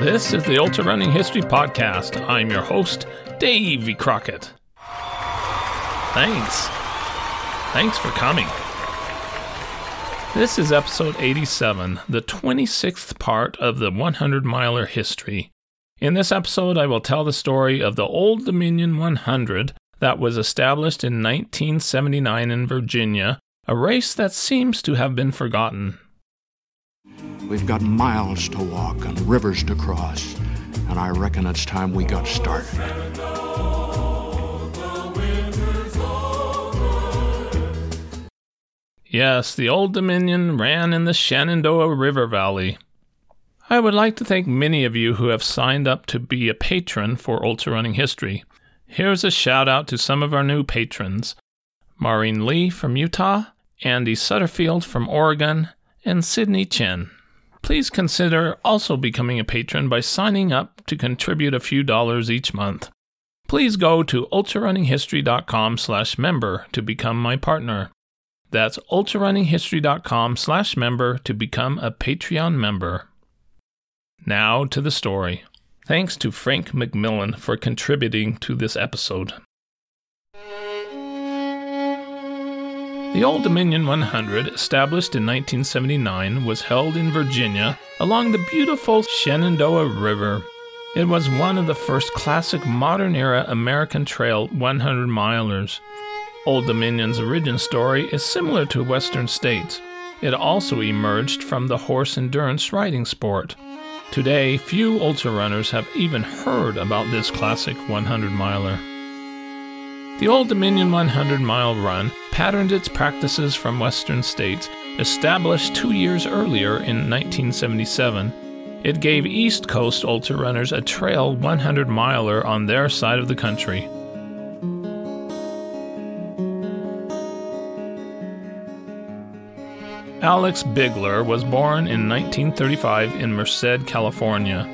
This is the Ultra Running History Podcast. I'm your host, Davy Crockett. Thanks. Thanks for coming. This is episode 87, the 26th part of the 100 miler history. In this episode, I will tell the story of the Old Dominion 100 that was established in 1979 in Virginia, a race that seems to have been forgotten. We've got miles to walk and rivers to cross, and I reckon it's time we got started. Yes, the Old Dominion ran in the Shenandoah River Valley. I would like to thank many of you who have signed up to be a patron for Ultra Running History. Here's a shout out to some of our new patrons Maureen Lee from Utah, Andy Sutterfield from Oregon, and Sydney Chen. Please consider also becoming a patron by signing up to contribute a few dollars each month. Please go to ultrarunninghistory.com slash member to become my partner. That's ultrarunninghistory.com slash member to become a Patreon member. Now to the story. Thanks to Frank McMillan for contributing to this episode. The Old Dominion 100, established in 1979, was held in Virginia along the beautiful Shenandoah River. It was one of the first classic modern era American trail 100 milers. Old Dominion's origin story is similar to Western States. It also emerged from the horse endurance riding sport. Today, few ultra runners have even heard about this classic 100 miler. The Old Dominion 100 mile run patterned its practices from Western states, established two years earlier in 1977. It gave East Coast ultra runners a trail 100 miler on their side of the country. Alex Bigler was born in 1935 in Merced, California.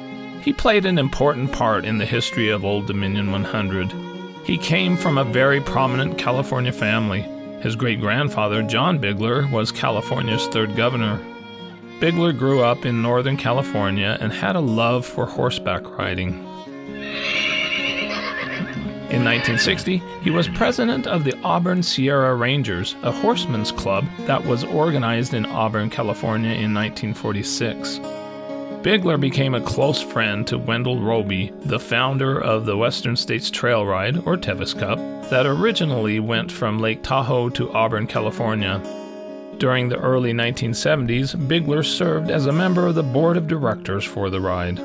He played an important part in the history of Old Dominion 100. He came from a very prominent California family. His great grandfather, John Bigler, was California's third governor. Bigler grew up in Northern California and had a love for horseback riding. In 1960, he was president of the Auburn Sierra Rangers, a horsemen's club that was organized in Auburn, California in 1946. Bigler became a close friend to Wendell Robie, the founder of the Western States Trail Ride, or Tevis Cup, that originally went from Lake Tahoe to Auburn, California. During the early 1970s, Bigler served as a member of the board of directors for the ride.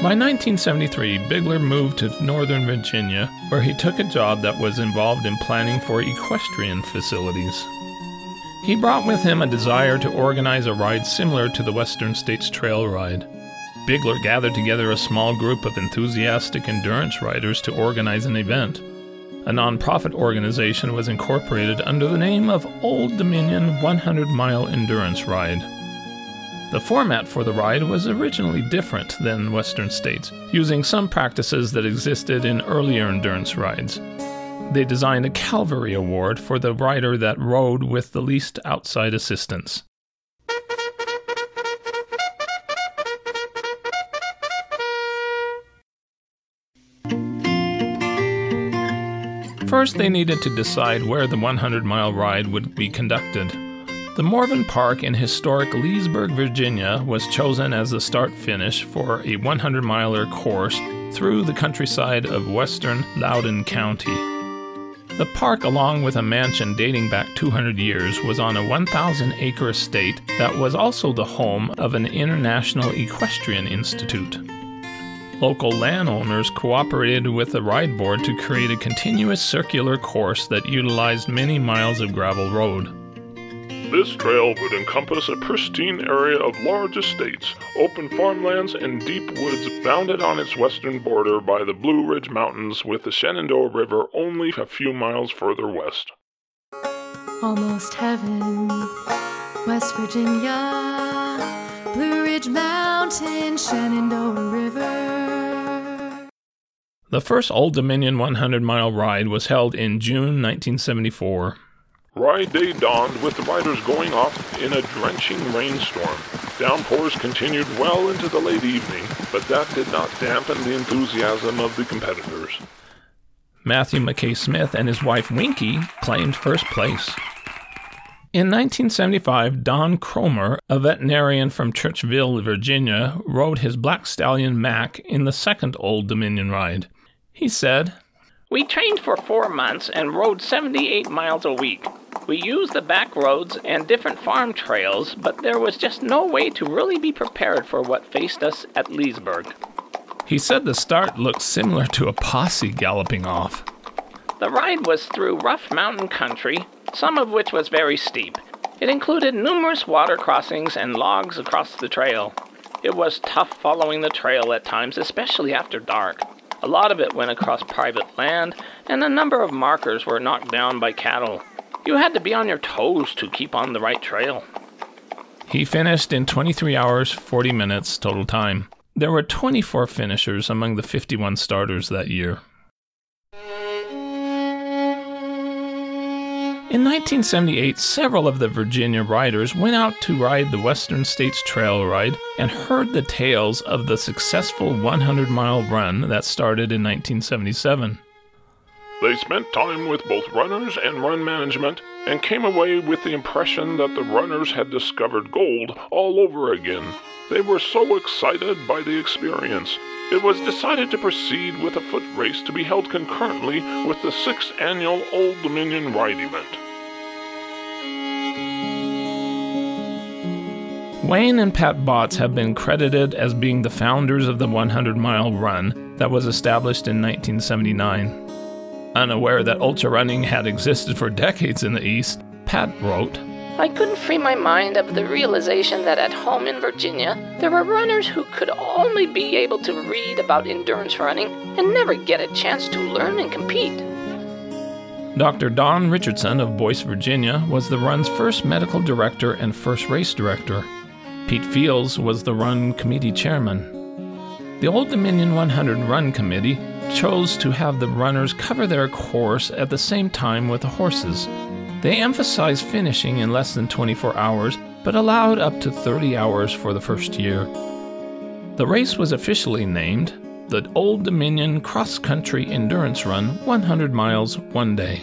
By 1973, Bigler moved to Northern Virginia, where he took a job that was involved in planning for equestrian facilities. He brought with him a desire to organize a ride similar to the Western States Trail Ride. Bigler gathered together a small group of enthusiastic endurance riders to organize an event. A nonprofit organization was incorporated under the name of Old Dominion 100 Mile Endurance Ride. The format for the ride was originally different than Western states, using some practices that existed in earlier endurance rides. They designed a Calvary Award for the rider that rode with the least outside assistance. First, they needed to decide where the 100 mile ride would be conducted. The Morven Park in historic Leesburg, Virginia, was chosen as the start finish for a 100 miler course through the countryside of western Loudoun County. The park, along with a mansion dating back 200 years, was on a 1,000 acre estate that was also the home of an international equestrian institute. Local landowners cooperated with the ride board to create a continuous circular course that utilized many miles of gravel road. This trail would encompass a pristine area of large estates, open farmlands, and deep woods bounded on its western border by the Blue Ridge Mountains with the Shenandoah River only a few miles further west. Almost heaven, West Virginia, Blue Ridge Mountain, Shenandoah River. The first Old Dominion 100 mile ride was held in June 1974. Ride day dawned with the riders going off in a drenching rainstorm. Downpours continued well into the late evening, but that did not dampen the enthusiasm of the competitors. Matthew Mackay Smith and his wife Winky claimed first place. In 1975, Don Cromer, a veterinarian from Churchville, Virginia, rode his black stallion Mac in the second Old Dominion ride. He said, We trained for four months and rode 78 miles a week. We used the back roads and different farm trails, but there was just no way to really be prepared for what faced us at Leesburg. He said the start looked similar to a posse galloping off. The ride was through rough mountain country, some of which was very steep. It included numerous water crossings and logs across the trail. It was tough following the trail at times, especially after dark. A lot of it went across private land, and a number of markers were knocked down by cattle. You had to be on your toes to keep on the right trail. He finished in 23 hours, 40 minutes total time. There were 24 finishers among the 51 starters that year. In 1978, several of the Virginia riders went out to ride the Western States Trail Ride and heard the tales of the successful 100 mile run that started in 1977. They spent time with both runners and run management and came away with the impression that the runners had discovered gold all over again. They were so excited by the experience. It was decided to proceed with a foot race to be held concurrently with the sixth annual Old Dominion Ride event. Wayne and Pat Botts have been credited as being the founders of the 100 mile run that was established in 1979. Unaware that ultra running had existed for decades in the East, Pat wrote, I couldn't free my mind of the realization that at home in Virginia, there were runners who could only be able to read about endurance running and never get a chance to learn and compete. Dr. Don Richardson of Boyce, Virginia, was the run's first medical director and first race director. Pete Fields was the run committee chairman. The Old Dominion 100 Run Committee chose to have the runners cover their course at the same time with the horses. They emphasized finishing in less than 24 hours, but allowed up to 30 hours for the first year. The race was officially named the Old Dominion Cross Country Endurance Run 100 miles one day.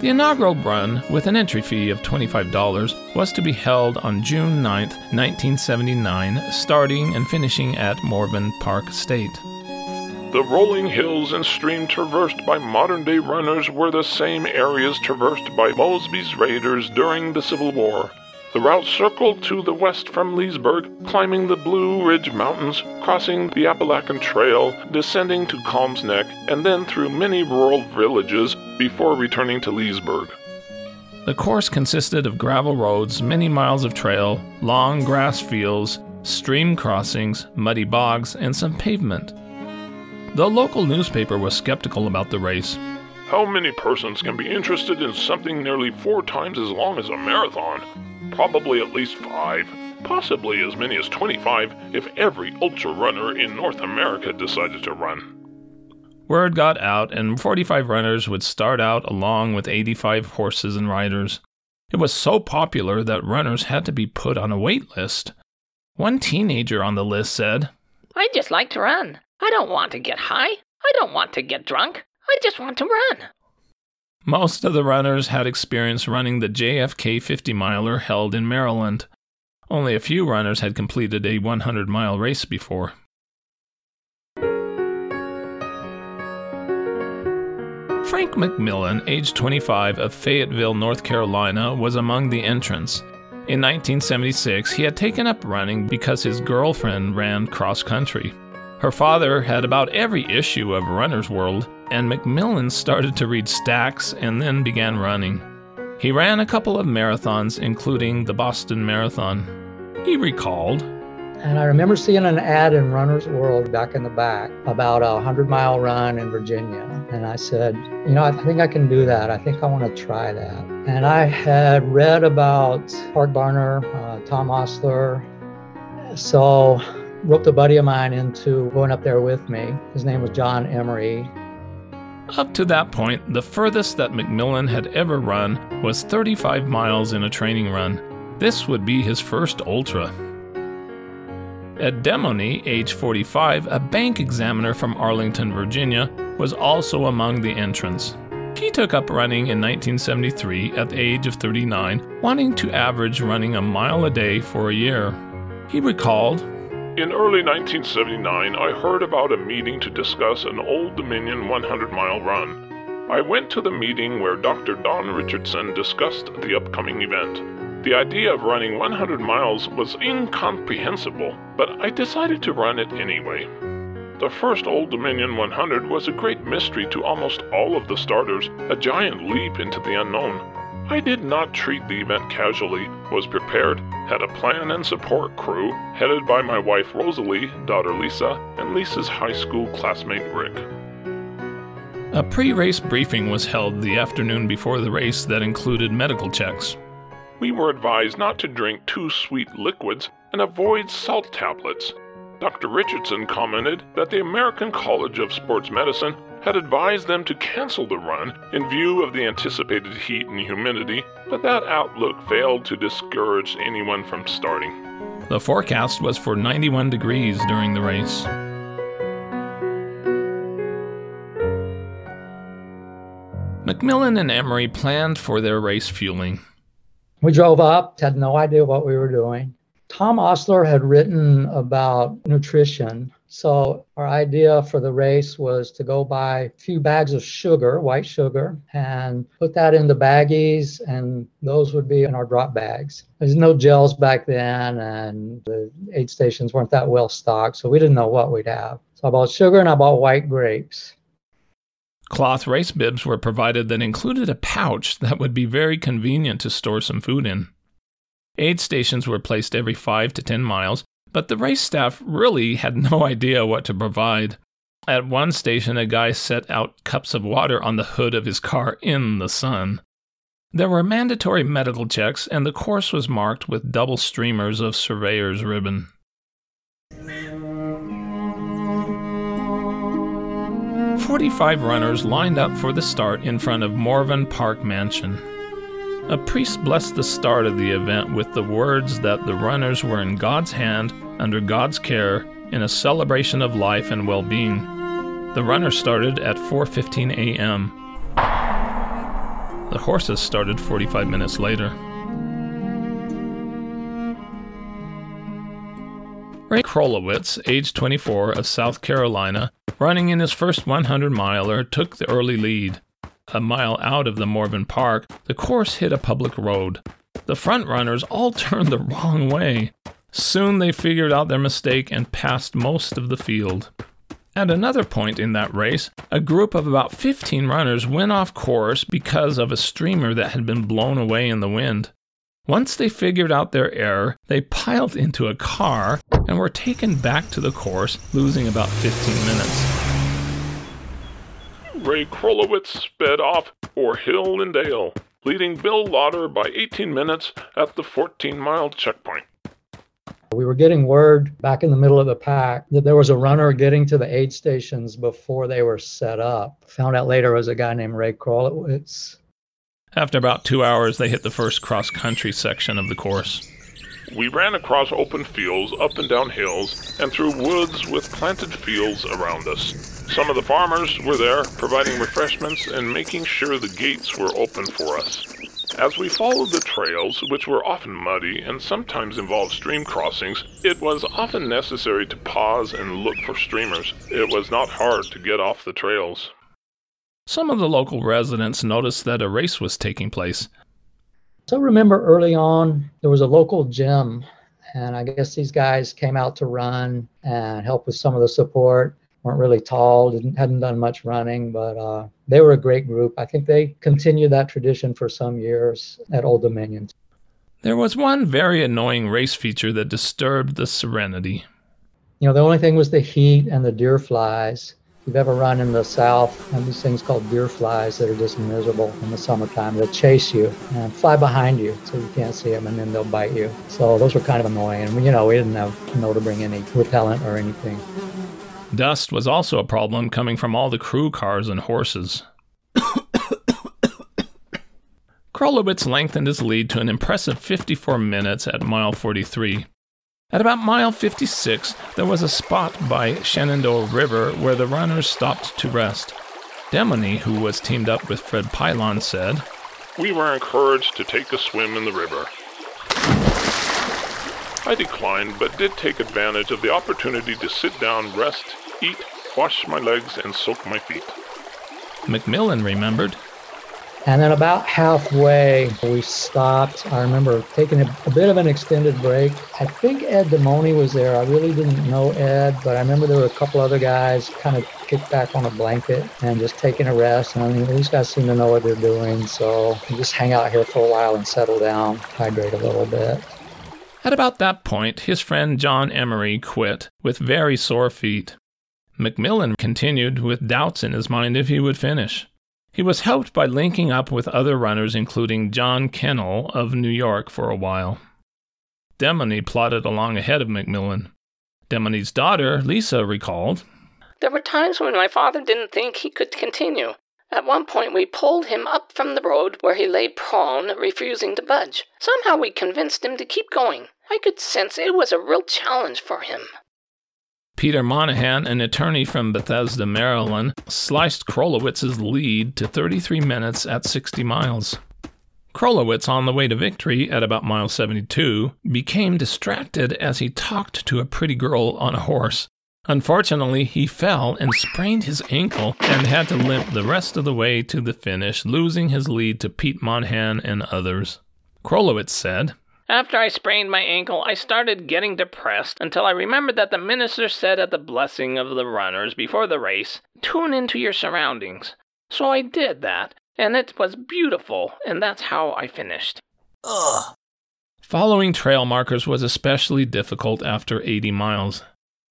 The inaugural run, with an entry fee of $25, was to be held on June 9, 1979, starting and finishing at Morven Park State. The rolling hills and stream traversed by modern day runners were the same areas traversed by Mosby's raiders during the Civil War. The route circled to the west from Leesburg, climbing the Blue Ridge Mountains, crossing the Appalachian Trail, descending to Calms Neck, and then through many rural villages before returning to Leesburg. The course consisted of gravel roads, many miles of trail, long grass fields, stream crossings, muddy bogs, and some pavement. The local newspaper was skeptical about the race. How many persons can be interested in something nearly four times as long as a marathon? Probably at least five, possibly as many as 25 if every ultra runner in North America decided to run. Word got out, and 45 runners would start out along with 85 horses and riders. It was so popular that runners had to be put on a wait list. One teenager on the list said, I just like to run. I don't want to get high. I don't want to get drunk. I just want to run. Most of the runners had experience running the JFK 50 miler held in Maryland. Only a few runners had completed a 100 mile race before. Frank McMillan, age 25 of Fayetteville, North Carolina, was among the entrants. In 1976, he had taken up running because his girlfriend ran cross country. Her father had about every issue of Runner's World, and McMillan started to read stacks and then began running. He ran a couple of marathons, including the Boston Marathon. He recalled, and I remember seeing an ad in Runner's World back in the back about a 100 mile run in Virginia. And I said, you know, I think I can do that. I think I want to try that. And I had read about Park Barner, uh, Tom Osler. So roped a buddy of mine into going up there with me. His name was John Emery. Up to that point, the furthest that McMillan had ever run was 35 miles in a training run. This would be his first ultra. Ed Demoney, age 45, a bank examiner from Arlington, Virginia, was also among the entrants. He took up running in 1973 at the age of 39, wanting to average running a mile a day for a year. He recalled In early 1979, I heard about a meeting to discuss an Old Dominion 100 mile run. I went to the meeting where Dr. Don Richardson discussed the upcoming event. The idea of running 100 miles was incomprehensible, but I decided to run it anyway. The first Old Dominion 100 was a great mystery to almost all of the starters, a giant leap into the unknown. I did not treat the event casually, was prepared, had a plan and support crew, headed by my wife Rosalie, daughter Lisa, and Lisa's high school classmate Rick. A pre race briefing was held the afternoon before the race that included medical checks. We were advised not to drink too sweet liquids and avoid salt tablets. Dr. Richardson commented that the American College of Sports Medicine had advised them to cancel the run in view of the anticipated heat and humidity, but that outlook failed to discourage anyone from starting. The forecast was for 91 degrees during the race. McMillan and Emery planned for their race fueling. We drove up, had no idea what we were doing. Tom Osler had written about nutrition. So our idea for the race was to go buy a few bags of sugar, white sugar, and put that into baggies, and those would be in our drop bags. There's no gels back then, and the aid stations weren't that well stocked, so we didn't know what we'd have. So I bought sugar and I bought white grapes. Cloth race bibs were provided that included a pouch that would be very convenient to store some food in. Aid stations were placed every 5 to 10 miles, but the race staff really had no idea what to provide. At one station, a guy set out cups of water on the hood of his car in the sun. There were mandatory medical checks, and the course was marked with double streamers of surveyor's ribbon. Forty-five runners lined up for the start in front of Morven Park Mansion. A priest blessed the start of the event with the words that the runners were in God's hand, under God's care, in a celebration of life and well-being. The runner started at 4:15 a.m. The horses started 45 minutes later. Ray Krolewicz, age 24 of South Carolina, running in his first 100 miler, took the early lead. A mile out of the Morven Park, the course hit a public road. The front runners all turned the wrong way. Soon they figured out their mistake and passed most of the field. At another point in that race, a group of about 15 runners went off course because of a streamer that had been blown away in the wind. Once they figured out their error, they piled into a car and were taken back to the course, losing about 15 minutes. Ray Krolewicz sped off for Hill and Dale, leading Bill Lauder by 18 minutes at the 14 mile checkpoint. We were getting word back in the middle of the pack that there was a runner getting to the aid stations before they were set up. Found out later it was a guy named Ray Krolewicz. After about two hours, they hit the first cross country section of the course. We ran across open fields, up and down hills, and through woods with planted fields around us. Some of the farmers were there, providing refreshments and making sure the gates were open for us. As we followed the trails, which were often muddy and sometimes involved stream crossings, it was often necessary to pause and look for streamers. It was not hard to get off the trails. Some of the local residents noticed that a race was taking place. So remember early on, there was a local gym, and I guess these guys came out to run and help with some of the support. Weren't really tall, didn't hadn't done much running, but uh, they were a great group. I think they continued that tradition for some years at Old Dominion. There was one very annoying race feature that disturbed the serenity. You know, the only thing was the heat and the deer flies. If you've ever run in the south, and these things called deer flies that are just miserable in the summertime. They'll chase you and fly behind you so you can't see them, and then they'll bite you. So those were kind of annoying. And you know, we didn't have know to bring any repellent or anything. Dust was also a problem coming from all the crew cars and horses. Krolewicz lengthened his lead to an impressive 54 minutes at mile 43. At about mile 56, there was a spot by Shenandoah River where the runners stopped to rest. Demoney, who was teamed up with Fred Pylon, said, We were encouraged to take a swim in the river. I declined, but did take advantage of the opportunity to sit down, rest, eat, wash my legs, and soak my feet. McMillan remembered, And then about halfway, we stopped. I remember taking a, a bit of an extended break. I think Ed Demoney was there. I really didn't know Ed, but I remember there were a couple other guys kind of kicked back on a blanket and just taking a rest. And I mean, these guys seem to know what they're doing. So we just hang out here for a while and settle down, hydrate a little bit. At about that point, his friend John Emery quit with very sore feet. McMillan continued with doubts in his mind if he would finish. He was helped by linking up with other runners, including John Kennel of New York, for a while. Demoney plodded along ahead of McMillan. Demoney's daughter, Lisa, recalled There were times when my father didn't think he could continue. At one point, we pulled him up from the road where he lay prone, refusing to budge. Somehow we convinced him to keep going. I could sense it was a real challenge for him. Peter Monahan, an attorney from Bethesda, Maryland, sliced Krolewicz's lead to 33 minutes at 60 miles. Krolewicz, on the way to victory at about mile 72, became distracted as he talked to a pretty girl on a horse. Unfortunately, he fell and sprained his ankle and had to limp the rest of the way to the finish, losing his lead to Pete Monahan and others. Krolewicz said, After I sprained my ankle, I started getting depressed until I remembered that the minister said at the blessing of the runners before the race, tune into your surroundings. So I did that, and it was beautiful, and that's how I finished. Ugh. Following trail markers was especially difficult after 80 miles.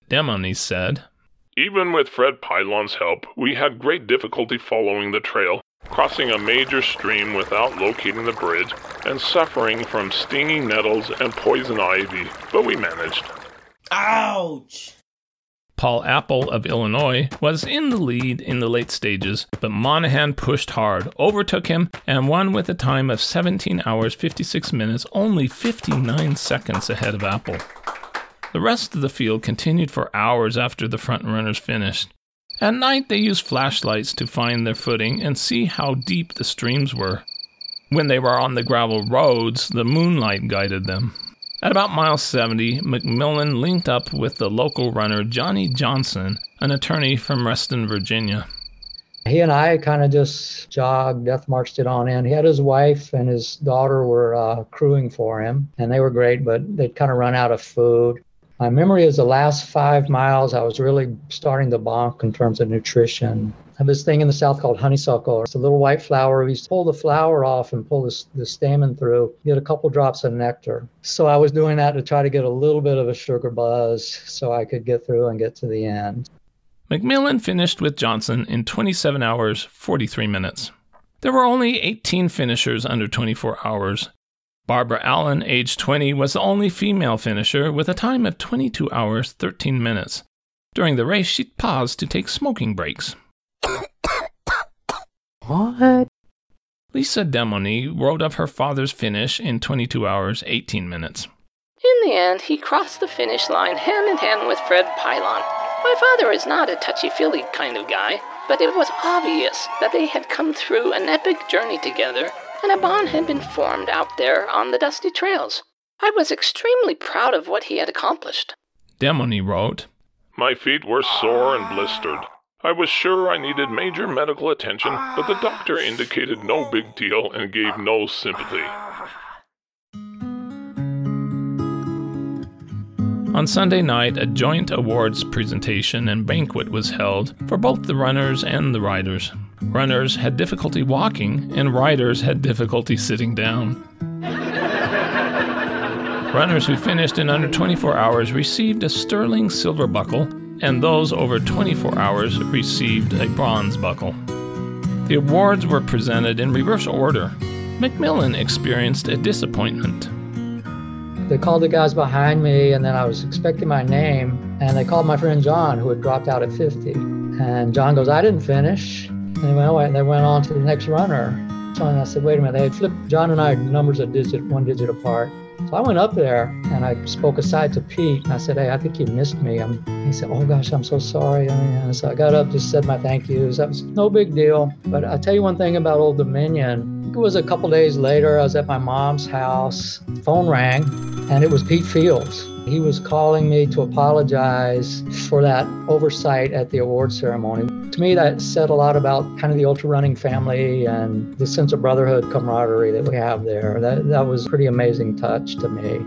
Demoney said, Even with Fred Pylon's help, we had great difficulty following the trail, crossing a major stream without locating the bridge, and suffering from stinging nettles and poison ivy, but we managed. Ouch! Paul Apple of Illinois was in the lead in the late stages, but Monahan pushed hard, overtook him, and won with a time of 17 hours 56 minutes, only 59 seconds ahead of Apple. The rest of the field continued for hours after the front runners finished. At night, they used flashlights to find their footing and see how deep the streams were. When they were on the gravel roads, the moonlight guided them. At about mile 70, McMillan linked up with the local runner Johnny Johnson, an attorney from Reston, Virginia. He and I kind of just jogged, death marched it on in. He had his wife and his daughter were uh, crewing for him, and they were great, but they'd kind of run out of food. My memory is the last five miles, I was really starting to bonk in terms of nutrition. I have this thing in the South called honeysuckle. It's a little white flower. We pull the flower off and pull the, the stamen through, get a couple drops of nectar. So I was doing that to try to get a little bit of a sugar buzz so I could get through and get to the end. McMillan finished with Johnson in 27 hours, 43 minutes. There were only 18 finishers under 24 hours. Barbara Allen, age 20, was the only female finisher with a time of 22 hours, 13 minutes. During the race, she paused to take smoking breaks. What? Lisa Demoney wrote of her father's finish in 22 hours, 18 minutes. In the end, he crossed the finish line hand in hand with Fred Pylon. My father is not a touchy feely kind of guy, but it was obvious that they had come through an epic journey together, and a bond had been formed out there on the dusty trails. I was extremely proud of what he had accomplished. Demoney wrote, My feet were sore and blistered. I was sure I needed major medical attention, but the doctor indicated no big deal and gave no sympathy. On Sunday night, a joint awards presentation and banquet was held for both the runners and the riders. Runners had difficulty walking, and riders had difficulty sitting down. Runners who finished in under 24 hours received a sterling silver buckle, and those over 24 hours received a bronze buckle. The awards were presented in reverse order. McMillan experienced a disappointment. They called the guys behind me, and then I was expecting my name, And they called my friend John, who had dropped out at 50. And John goes, I didn't finish. And they went, away, and they went on to the next runner. So I said, wait a minute. They had flipped John and I numbers a digit, one digit apart. So I went up there and I spoke aside to Pete. And I said, Hey, I think you missed me. I'm, he said, Oh gosh, I'm so sorry. And so I got up, just said my thank yous. That was no big deal. But I'll tell you one thing about Old Dominion. It was a couple days later. I was at my mom's house. Phone rang, and it was Pete Fields. He was calling me to apologize for that oversight at the award ceremony. To me, that said a lot about kind of the ultra running family and the sense of brotherhood, camaraderie that we have there. That, that was a pretty amazing touch to me.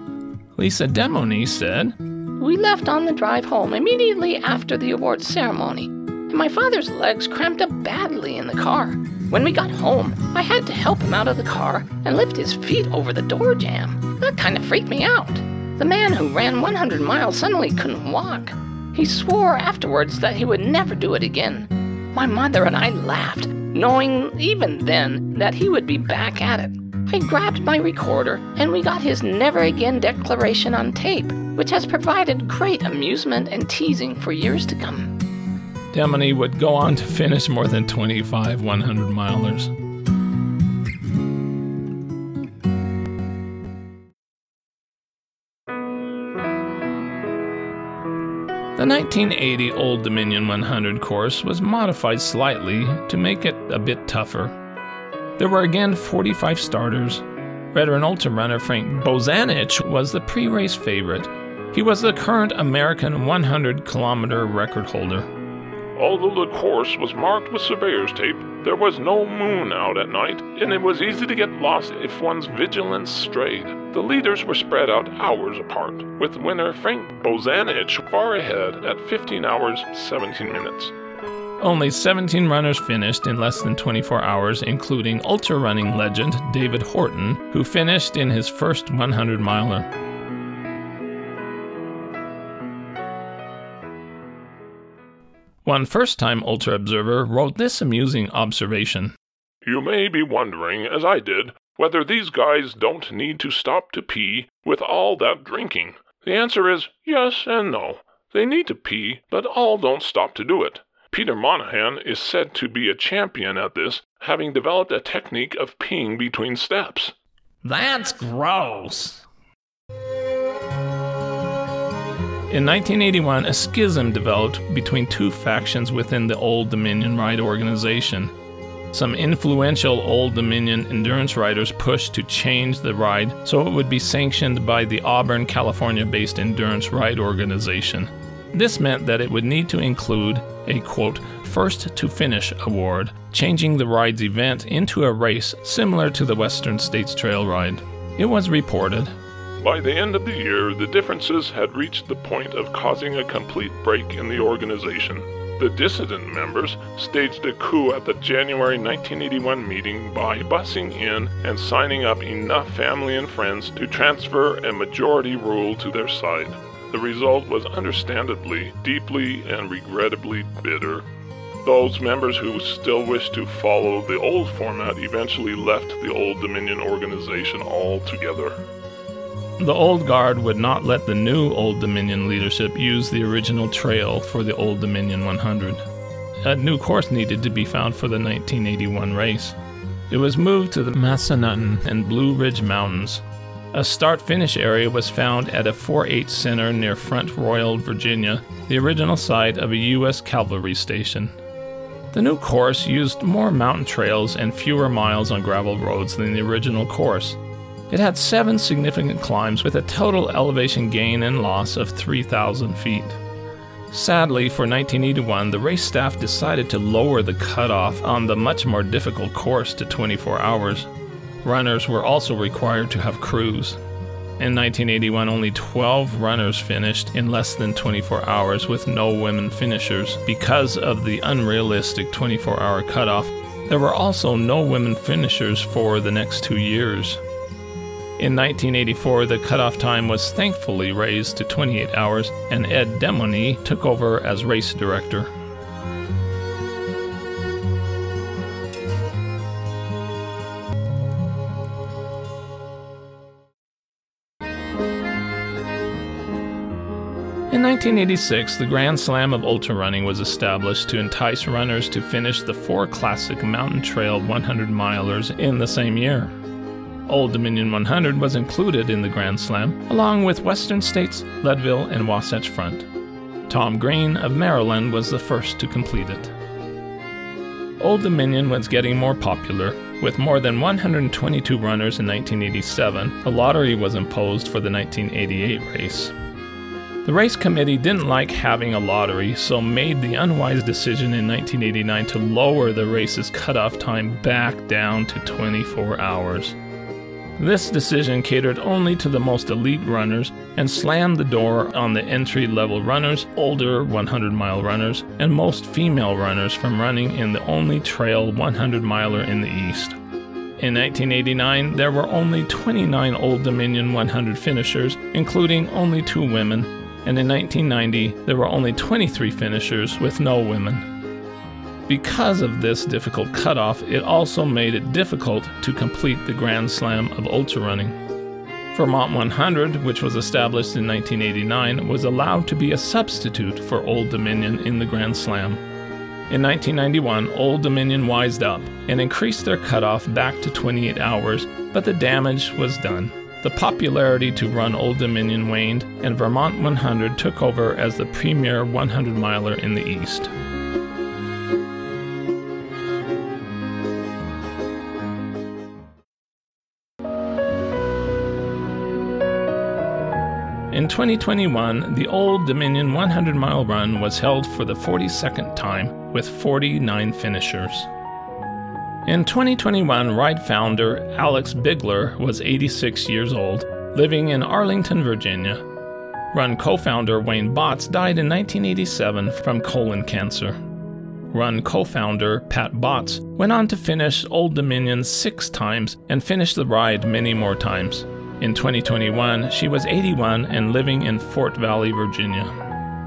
Lisa Demoney said, We left on the drive home immediately after the award ceremony, and my father's legs cramped up badly in the car. When we got home, I had to help him out of the car and lift his feet over the door jamb. That kind of freaked me out. The man who ran 100 miles suddenly couldn't walk. He swore afterwards that he would never do it again. My mother and I laughed, knowing even then that he would be back at it. I grabbed my recorder and we got his never again declaration on tape, which has provided great amusement and teasing for years to come. Demoney would go on to finish more than 25 100 milers. The 1980 Old Dominion 100 course was modified slightly to make it a bit tougher. There were again 45 starters. Veteran ultra runner Frank Bozanich was the pre race favorite. He was the current American 100 kilometer record holder. Although the course was marked with surveyor's tape, there was no moon out at night, and it was easy to get lost if one's vigilance strayed. The leaders were spread out hours apart, with winner Frank Bozanich far ahead at 15 hours 17 minutes. Only 17 runners finished in less than 24 hours, including ultra running legend David Horton, who finished in his first 100 miler. One first time ultra observer wrote this amusing observation You may be wondering, as I did, whether these guys don't need to stop to pee with all that drinking. The answer is yes and no. They need to pee, but all don't stop to do it. Peter Monahan is said to be a champion at this, having developed a technique of peeing between steps. That's gross. In 1981, a schism developed between two factions within the Old Dominion Ride organization. Some influential Old Dominion endurance riders pushed to change the ride so it would be sanctioned by the Auburn, California based endurance ride organization. This meant that it would need to include a quote, first to finish award, changing the ride's event into a race similar to the Western States Trail Ride. It was reported. By the end of the year, the differences had reached the point of causing a complete break in the organization. The dissident members staged a coup at the January 1981 meeting by bussing in and signing up enough family and friends to transfer a majority rule to their side. The result was understandably, deeply, and regrettably bitter. Those members who still wished to follow the old format eventually left the Old Dominion organization altogether. The old guard would not let the new Old Dominion leadership use the original trail for the Old Dominion 100. A new course needed to be found for the 1981 race. It was moved to the Massanutten and Blue Ridge Mountains. A start finish area was found at a 4-H center near Front Royal, Virginia, the original site of a U.S. cavalry station. The new course used more mountain trails and fewer miles on gravel roads than the original course. It had seven significant climbs with a total elevation gain and loss of 3,000 feet. Sadly, for 1981, the race staff decided to lower the cutoff on the much more difficult course to 24 hours. Runners were also required to have crews. In 1981, only 12 runners finished in less than 24 hours with no women finishers because of the unrealistic 24 hour cutoff. There were also no women finishers for the next two years. In 1984, the cutoff time was thankfully raised to 28 hours, and Ed Demoney took over as race director. In 1986, the Grand Slam of Ultra Running was established to entice runners to finish the four classic mountain trail 100 milers in the same year. Old Dominion 100 was included in the Grand Slam, along with Western States, Leadville, and Wasatch Front. Tom Green of Maryland was the first to complete it. Old Dominion was getting more popular. With more than 122 runners in 1987, a lottery was imposed for the 1988 race. The race committee didn't like having a lottery, so made the unwise decision in 1989 to lower the race's cutoff time back down to 24 hours. This decision catered only to the most elite runners and slammed the door on the entry level runners, older 100 mile runners, and most female runners from running in the only trail 100 miler in the East. In 1989, there were only 29 Old Dominion 100 finishers, including only two women, and in 1990, there were only 23 finishers with no women. Because of this difficult cutoff, it also made it difficult to complete the Grand Slam of ultra running. Vermont 100, which was established in 1989, was allowed to be a substitute for Old Dominion in the Grand Slam. In 1991, Old Dominion wised up and increased their cutoff back to 28 hours, but the damage was done. The popularity to run Old Dominion waned, and Vermont 100 took over as the premier 100 miler in the East. In 2021, the Old Dominion 100 mile run was held for the 42nd time with 49 finishers. In 2021, ride founder Alex Bigler was 86 years old, living in Arlington, Virginia. Run co founder Wayne Botts died in 1987 from colon cancer. Run co founder Pat Botts went on to finish Old Dominion six times and finished the ride many more times. In 2021, she was 81 and living in Fort Valley, Virginia.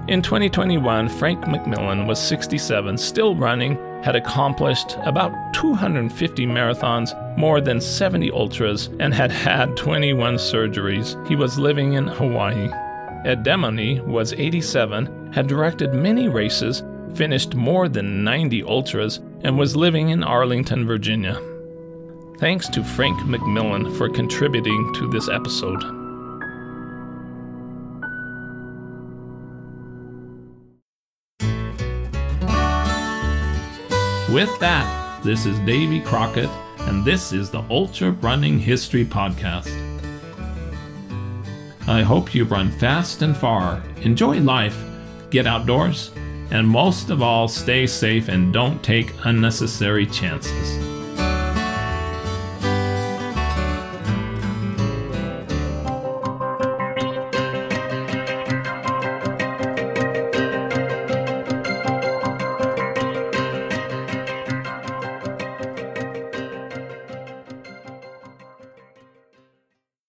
In 2021, Frank McMillan was 67, still running, had accomplished about 250 marathons, more than 70 ultras, and had had 21 surgeries. He was living in Hawaii. Ed Demoney was 87, had directed many races, finished more than 90 ultras, and was living in Arlington, Virginia. Thanks to Frank McMillan for contributing to this episode. With that, this is Davy Crockett, and this is the Ultra Running History Podcast. I hope you run fast and far, enjoy life, get outdoors, and most of all, stay safe and don't take unnecessary chances.